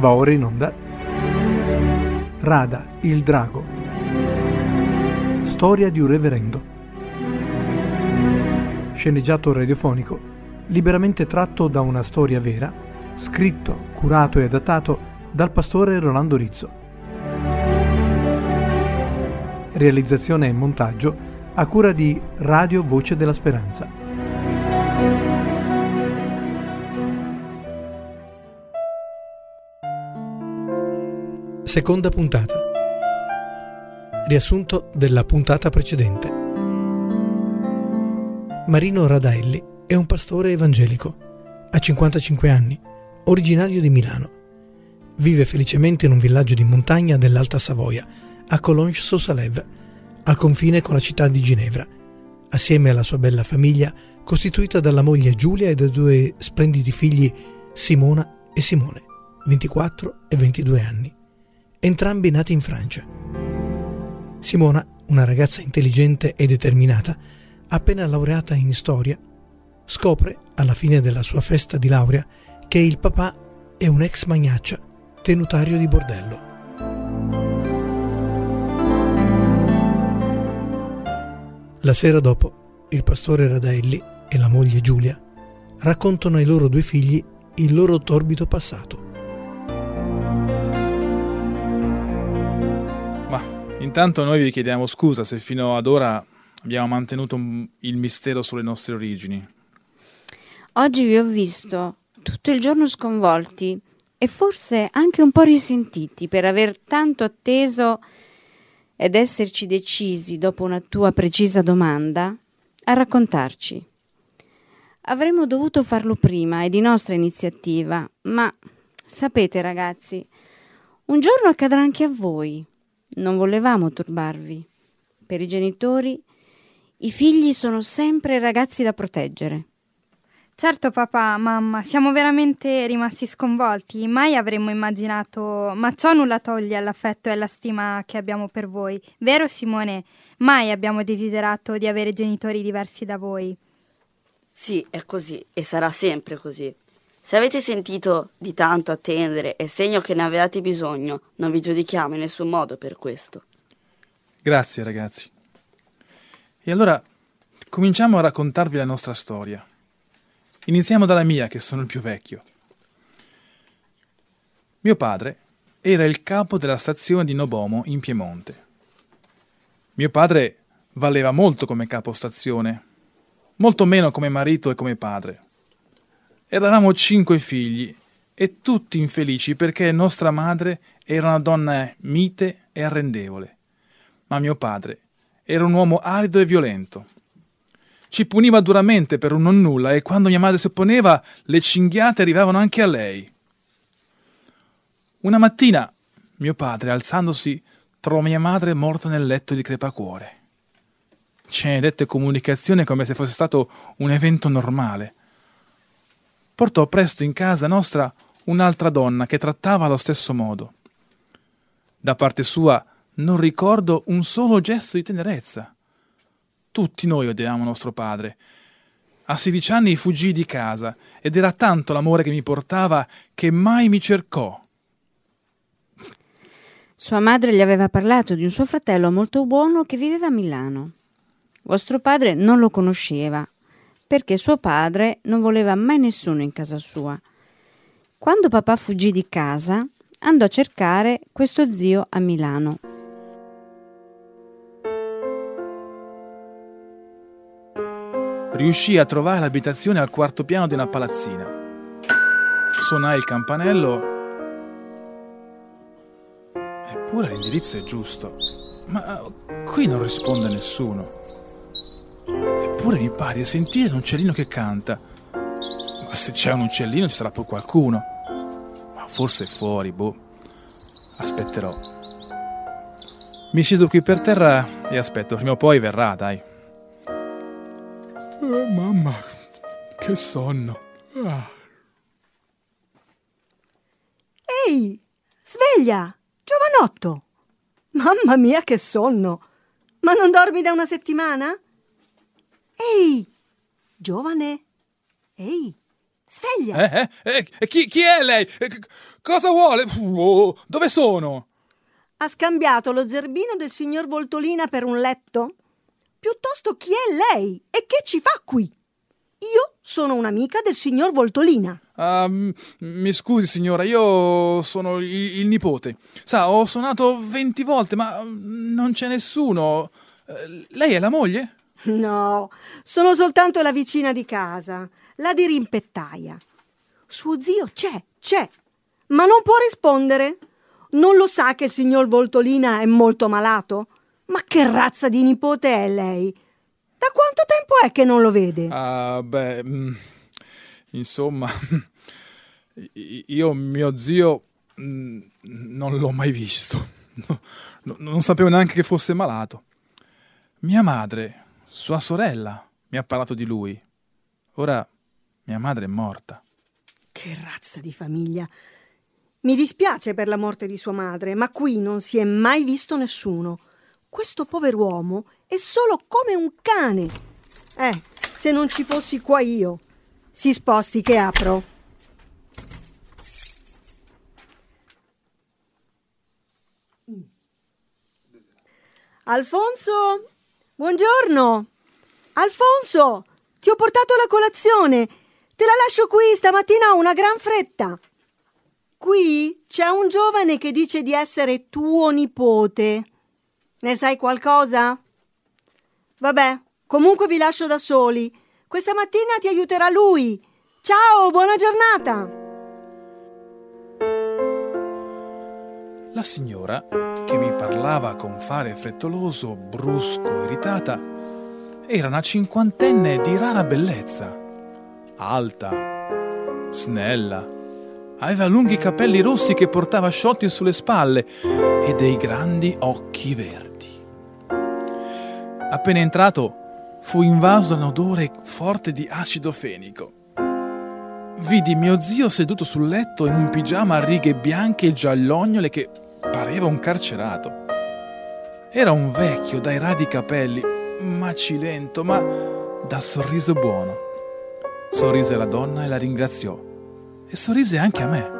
Va ora in onda Rada, il drago. Storia di un reverendo. Sceneggiato radiofonico, liberamente tratto da una storia vera, scritto, curato e adattato dal pastore Rolando Rizzo. Realizzazione e montaggio a cura di Radio Voce della Speranza. Seconda puntata. Riassunto della puntata precedente. Marino Radaelli è un pastore evangelico. Ha 55 anni, originario di Milano. Vive felicemente in un villaggio di montagna dell'Alta Savoia, a Collonges-Sous-Salève, al confine con la città di Ginevra, assieme alla sua bella famiglia costituita dalla moglie Giulia e dai due splendidi figli Simona e Simone, 24 e 22 anni entrambi nati in Francia. Simona, una ragazza intelligente e determinata, appena laureata in storia, scopre, alla fine della sua festa di laurea, che il papà è un ex magnaccia, tenutario di bordello. La sera dopo, il pastore Radaelli e la moglie Giulia raccontano ai loro due figli il loro torbido passato. Intanto noi vi chiediamo scusa se fino ad ora abbiamo mantenuto il mistero sulle nostre origini. Oggi vi ho visto tutto il giorno sconvolti e forse anche un po' risentiti per aver tanto atteso ed esserci decisi, dopo una tua precisa domanda, a raccontarci. Avremmo dovuto farlo prima e di nostra iniziativa, ma sapete ragazzi, un giorno accadrà anche a voi. Non volevamo turbarvi. Per i genitori i figli sono sempre ragazzi da proteggere. Certo papà, mamma, siamo veramente rimasti sconvolti. Mai avremmo immaginato, ma ciò nulla toglie all'affetto e alla stima che abbiamo per voi. Vero Simone? Mai abbiamo desiderato di avere genitori diversi da voi. Sì, è così e sarà sempre così. Se avete sentito di tanto attendere è segno che ne avevate bisogno, non vi giudichiamo in nessun modo per questo. Grazie ragazzi. E allora cominciamo a raccontarvi la nostra storia. Iniziamo dalla mia, che sono il più vecchio. Mio padre era il capo della stazione di Nobomo in Piemonte. Mio padre valeva molto come capo stazione, molto meno come marito e come padre. Eravamo cinque figli e tutti infelici perché nostra madre era una donna mite e arrendevole, ma mio padre era un uomo arido e violento. Ci puniva duramente per un non nulla e quando mia madre si opponeva le cinghiate arrivavano anche a lei. Una mattina mio padre, alzandosi, trovò mia madre morta nel letto di crepacuore. Ce ne dette comunicazione come se fosse stato un evento normale portò presto in casa nostra un'altra donna che trattava allo stesso modo. Da parte sua non ricordo un solo gesto di tenerezza. Tutti noi odiavamo nostro padre. A sedici anni fuggii di casa ed era tanto l'amore che mi portava che mai mi cercò. Sua madre gli aveva parlato di un suo fratello molto buono che viveva a Milano. Vostro padre non lo conosceva perché suo padre non voleva mai nessuno in casa sua. Quando papà fuggì di casa, andò a cercare questo zio a Milano. Riuscì a trovare l'abitazione al quarto piano di una palazzina. Suonai il campanello. Eppure l'indirizzo è giusto. Ma qui non risponde nessuno. Eppure mi pare di sentire un uccellino che canta. Ma se c'è un uccellino ci sarà poi qualcuno. Ma forse è fuori, boh. Aspetterò. Mi siedo qui per terra e aspetto, prima o poi verrà, dai. Oh, mamma, che sonno. Ah. Ehi, sveglia, giovanotto. Mamma mia, che sonno. Ma non dormi da una settimana? Ehi, giovane, ehi, sveglia! Eh, eh, eh, chi, chi è lei? Eh, cosa vuole? Oh, dove sono? Ha scambiato lo zerbino del signor Voltolina per un letto? Piuttosto chi è lei e che ci fa qui? Io sono un'amica del signor Voltolina. Ah, m- mi scusi signora, io sono il, il nipote. Sa, ho suonato venti volte, ma non c'è nessuno. Eh, Lei è la moglie? No, sono soltanto la vicina di casa, la dirimpettaia. Suo zio c'è, c'è, ma non può rispondere. Non lo sa che il signor Voltolina è molto malato? Ma che razza di nipote è lei? Da quanto tempo è che non lo vede? Ah, beh, mm, insomma, io mio zio mm, non l'ho mai visto. No, no, non sapevo neanche che fosse malato. Mia madre, sua sorella, mi ha parlato di lui. Ora mia madre è morta. Che razza di famiglia. Mi dispiace per la morte di sua madre, ma qui non si è mai visto nessuno. Questo pover'uomo è solo come un cane. Eh, se non ci fossi qua io. Si sposti che apro. Alfonso, buongiorno. Alfonso, ti ho portato la colazione. Te la lascio qui, stamattina ho una gran fretta. Qui c'è un giovane che dice di essere tuo nipote. Ne sai qualcosa? Vabbè, comunque vi lascio da soli. Questa mattina ti aiuterà lui. Ciao, buona giornata. La signora, che mi parlava con fare frettoloso, brusco, irritata, era una cinquantenne di rara bellezza. Alta, snella, aveva lunghi capelli rossi che portava sciolti sulle spalle e dei grandi occhi verdi. Appena entrato, fu invaso da un odore forte di acido fenico. Vidi mio zio seduto sul letto in un pigiama a righe bianche e giallognole che pareva un carcerato. Era un vecchio dai radi capelli, macilento, ma dal sorriso buono. Sorrise alla donna e la ringraziò. E sorrise anche a me.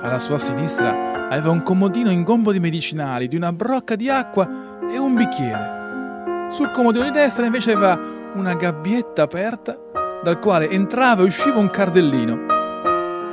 Alla sua sinistra aveva un comodino in gombo di medicinali, di una brocca di acqua e un bicchiere. Sul comodino di destra invece aveva una gabbietta aperta dal quale entrava e usciva un cardellino.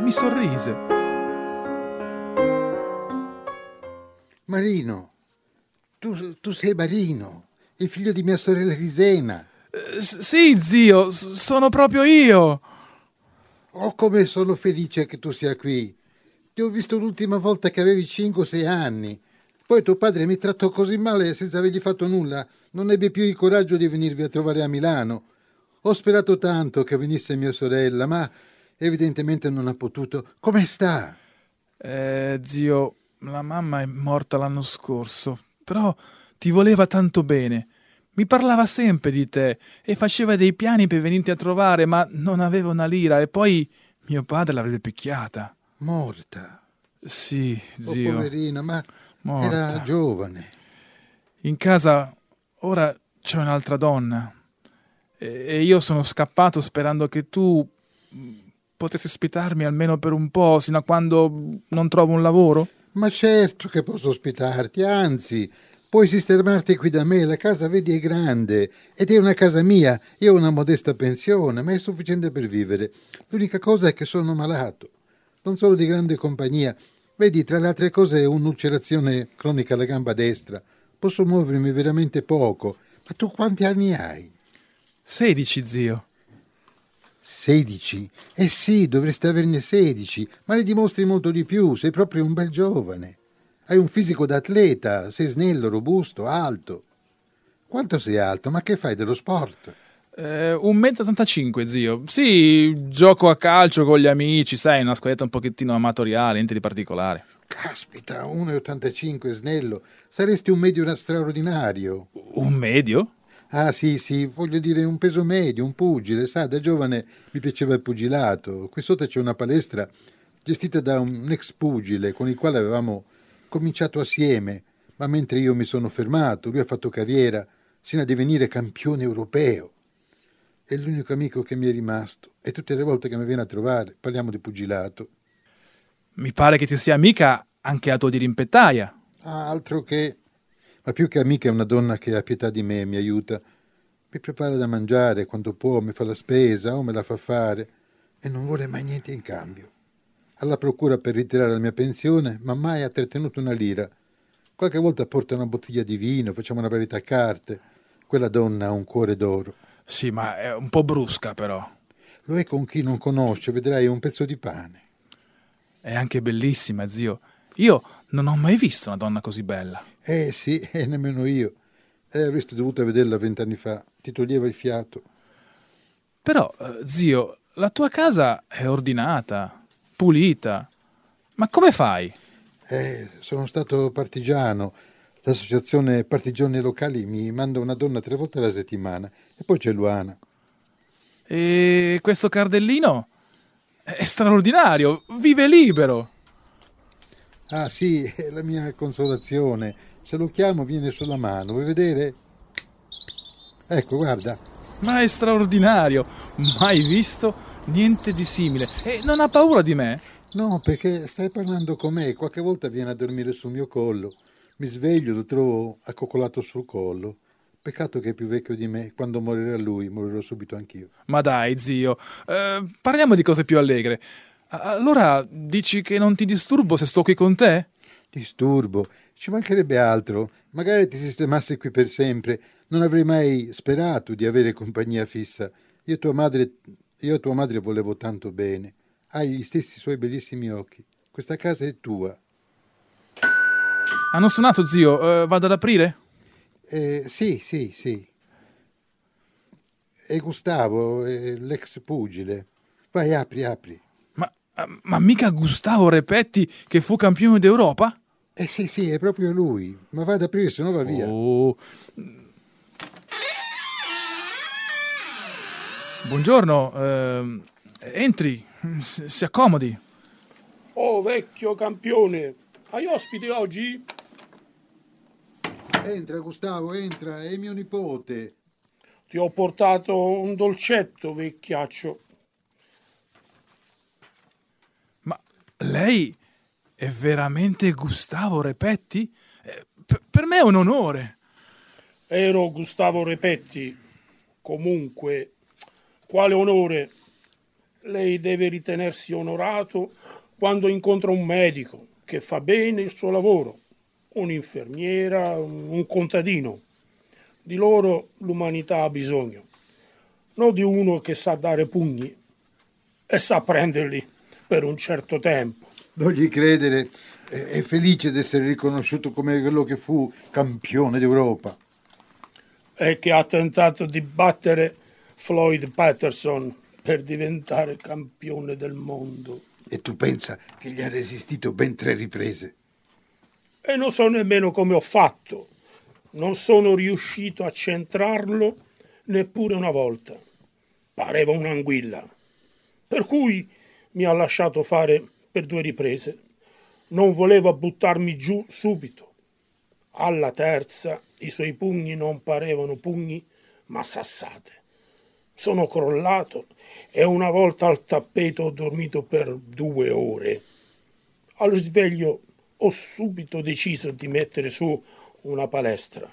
Mi sorrise. Marino, tu, tu sei Marino, il figlio di mia sorella Risena. Eh, sì, zio, sono proprio io. Oh, come sono felice che tu sia qui. Ti ho visto l'ultima volta che avevi 5 o 6 anni. Poi tuo padre mi trattò così male senza avergli fatto nulla. Non ebbe più il coraggio di venirvi a trovare a Milano. Ho sperato tanto che venisse mia sorella, ma evidentemente non ha potuto. Come sta? Eh, zio, la mamma è morta l'anno scorso, però ti voleva tanto bene. Mi parlava sempre di te e faceva dei piani per venirti a trovare, ma non aveva una lira e poi mio padre l'avrebbe picchiata. Morta. Sì, Oh, zio. poverina, ma morta. era giovane. In casa ora c'è un'altra donna e io sono scappato sperando che tu mh, potessi ospitarmi almeno per un po', sino a quando non trovo un lavoro. Ma certo che posso ospitarti, anzi, puoi sistemarti qui da me, la casa vedi è grande ed è una casa mia, io ho una modesta pensione, ma è sufficiente per vivere. L'unica cosa è che sono malato, non solo di grande compagnia, vedi, tra le altre cose un'ulcerazione cronica alla gamba destra, posso muovermi veramente poco, ma tu quanti anni hai? 16, zio. 16? Eh sì, dovresti averne 16, ma ne dimostri molto di più, sei proprio un bel giovane. Hai un fisico da atleta, sei snello, robusto, alto. Quanto sei alto? Ma che fai dello sport? Eh, 1,85 m, zio. Sì, gioco a calcio con gli amici, sai, una squadretta un pochettino amatoriale, niente di particolare. Caspita, 1,85, snello. Saresti un medio straordinario. Un medio? Ah sì, sì, voglio dire un peso medio, un pugile. Sa, da giovane mi piaceva il pugilato. Qui sotto c'è una palestra gestita da un ex pugile con il quale avevamo cominciato assieme, ma mentre io mi sono fermato, lui ha fatto carriera sino a divenire campione europeo. È l'unico amico che mi è rimasto e tutte le volte che mi viene a trovare parliamo di pugilato. Mi pare che ti sia amica anche la tua dirimpettaia. Ah, altro che... Ma più che amica è una donna che ha pietà di me, mi aiuta. Mi prepara da mangiare quando può, mi fa la spesa o me la fa fare e non vuole mai niente in cambio. Alla procura per ritirare la mia pensione, ma mai ha trattenuto una lira. Qualche volta porta una bottiglia di vino, facciamo una verità a carte. Quella donna ha un cuore d'oro. Sì, ma è un po' brusca però. Lo è con chi non conosce, vedrai, un pezzo di pane. È anche bellissima, zio. Io non ho mai visto una donna così bella. Eh sì, e nemmeno io. Eh, avresti dovuto vederla vent'anni fa. Ti toglieva il fiato. Però, eh, zio, la tua casa è ordinata, pulita. Ma come fai? Eh, sono stato partigiano. L'associazione Partigiani Locali mi manda una donna tre volte alla settimana. E poi c'è Luana. E questo cardellino è straordinario, vive libero. Ah sì, è la mia consolazione. Se lo chiamo viene sulla mano, vuoi vedere? Ecco, guarda. Ma è straordinario, mai visto niente di simile. E non ha paura di me? No, perché stai parlando con me, qualche volta viene a dormire sul mio collo. Mi sveglio, lo trovo accoccolato sul collo. Peccato che è più vecchio di me. Quando morirà lui, morirò subito anch'io. Ma dai, zio, eh, parliamo di cose più allegre. Allora dici che non ti disturbo se sto qui con te? Disturbo? Ci mancherebbe altro. Magari ti sistemassi qui per sempre. Non avrei mai sperato di avere compagnia fissa. Io tua madre, io e tua madre volevo tanto bene. Hai gli stessi suoi bellissimi occhi. Questa casa è tua. Hanno suonato, zio. Eh, vado ad aprire? Eh, sì, sì, sì. È Gustavo, è l'ex pugile. Vai, apri, apri. Ma, ma mica Gustavo Repetti che fu campione d'Europa? Eh sì, sì, è proprio lui. Ma va ad aprire, se no va via. Oh. Buongiorno, eh, entri, si accomodi. Oh, vecchio campione, hai ospiti oggi? Entra, Gustavo, entra, è mio nipote. Ti ho portato un dolcetto, vecchiaccio. Lei è veramente Gustavo Repetti? Eh, P- per me è un onore. Ero Gustavo Repetti. Comunque, quale onore? Lei deve ritenersi onorato quando incontra un medico che fa bene il suo lavoro, un'infermiera, un contadino. Di loro l'umanità ha bisogno, non di uno che sa dare pugni e sa prenderli per un certo tempo. Non gli credere, è è felice di essere riconosciuto come quello che fu campione d'Europa. E che ha tentato di battere Floyd Patterson per diventare campione del mondo. E tu pensa che gli ha resistito ben tre riprese. E non so nemmeno come ho fatto. Non sono riuscito a centrarlo neppure una volta. Pareva un'anguilla. Per cui mi ha lasciato fare per due riprese. Non voleva buttarmi giù subito. Alla terza i suoi pugni non parevano pugni, ma sassate. Sono crollato e una volta al tappeto ho dormito per due ore. Al risveglio ho subito deciso di mettere su una palestra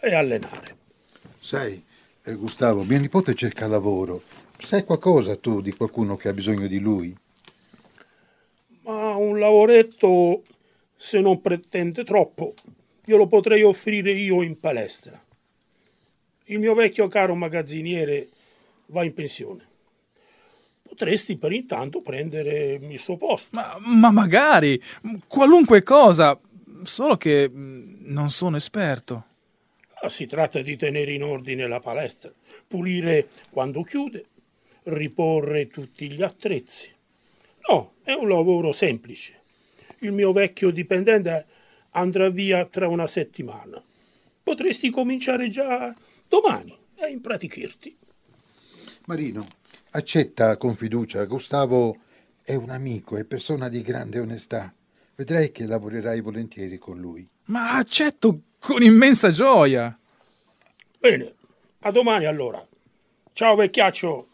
e allenare. Sai, eh, Gustavo, mio nipote cerca lavoro. Sai qualcosa tu di qualcuno che ha bisogno di lui? Un lavoretto, se non pretende troppo, glielo potrei offrire io in palestra. Il mio vecchio caro magazziniere va in pensione. Potresti per intanto prendere il suo posto. Ma, ma magari, qualunque cosa, solo che mm, non sono esperto. Ah, Si tratta di tenere in ordine la palestra, pulire quando chiude, riporre tutti gli attrezzi. No, è un lavoro semplice. Il mio vecchio dipendente andrà via tra una settimana. Potresti cominciare già domani a impratichirti. Marino, accetta con fiducia. Gustavo è un amico, è persona di grande onestà. Vedrai che lavorerai volentieri con lui. Ma accetto con immensa gioia. Bene, a domani allora. Ciao vecchiaccio.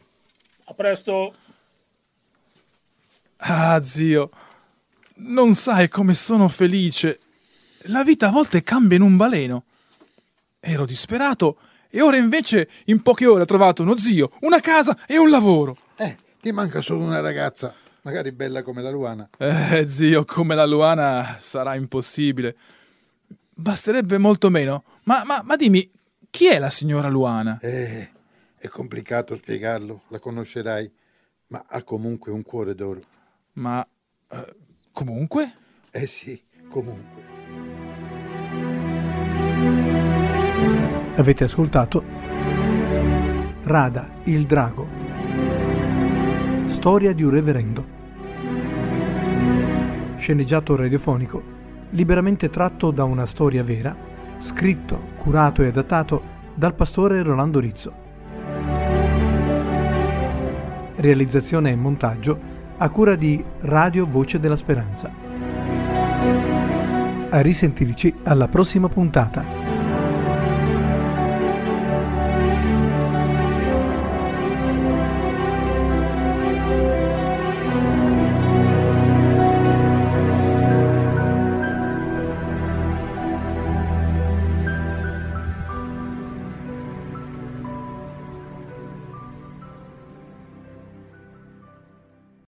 A presto. Ah, zio, non sai come sono felice. La vita a volte cambia in un baleno. Ero disperato e ora invece in poche ore ho trovato uno zio, una casa e un lavoro. Eh, ti manca solo una ragazza, magari bella come la Luana. Eh, zio, come la Luana sarà impossibile. Basterebbe molto meno. Ma, ma, ma dimmi, chi è la signora Luana? Eh, è complicato spiegarlo, la conoscerai, ma ha comunque un cuore d'oro. Ma eh, comunque? Eh sì, comunque. Avete ascoltato Rada, il drago. Storia di un reverendo. Sceneggiato radiofonico, liberamente tratto da una storia vera, scritto, curato e adattato dal pastore Rolando Rizzo. Realizzazione e montaggio a cura di Radio Voce della Speranza. A risentirci alla prossima puntata.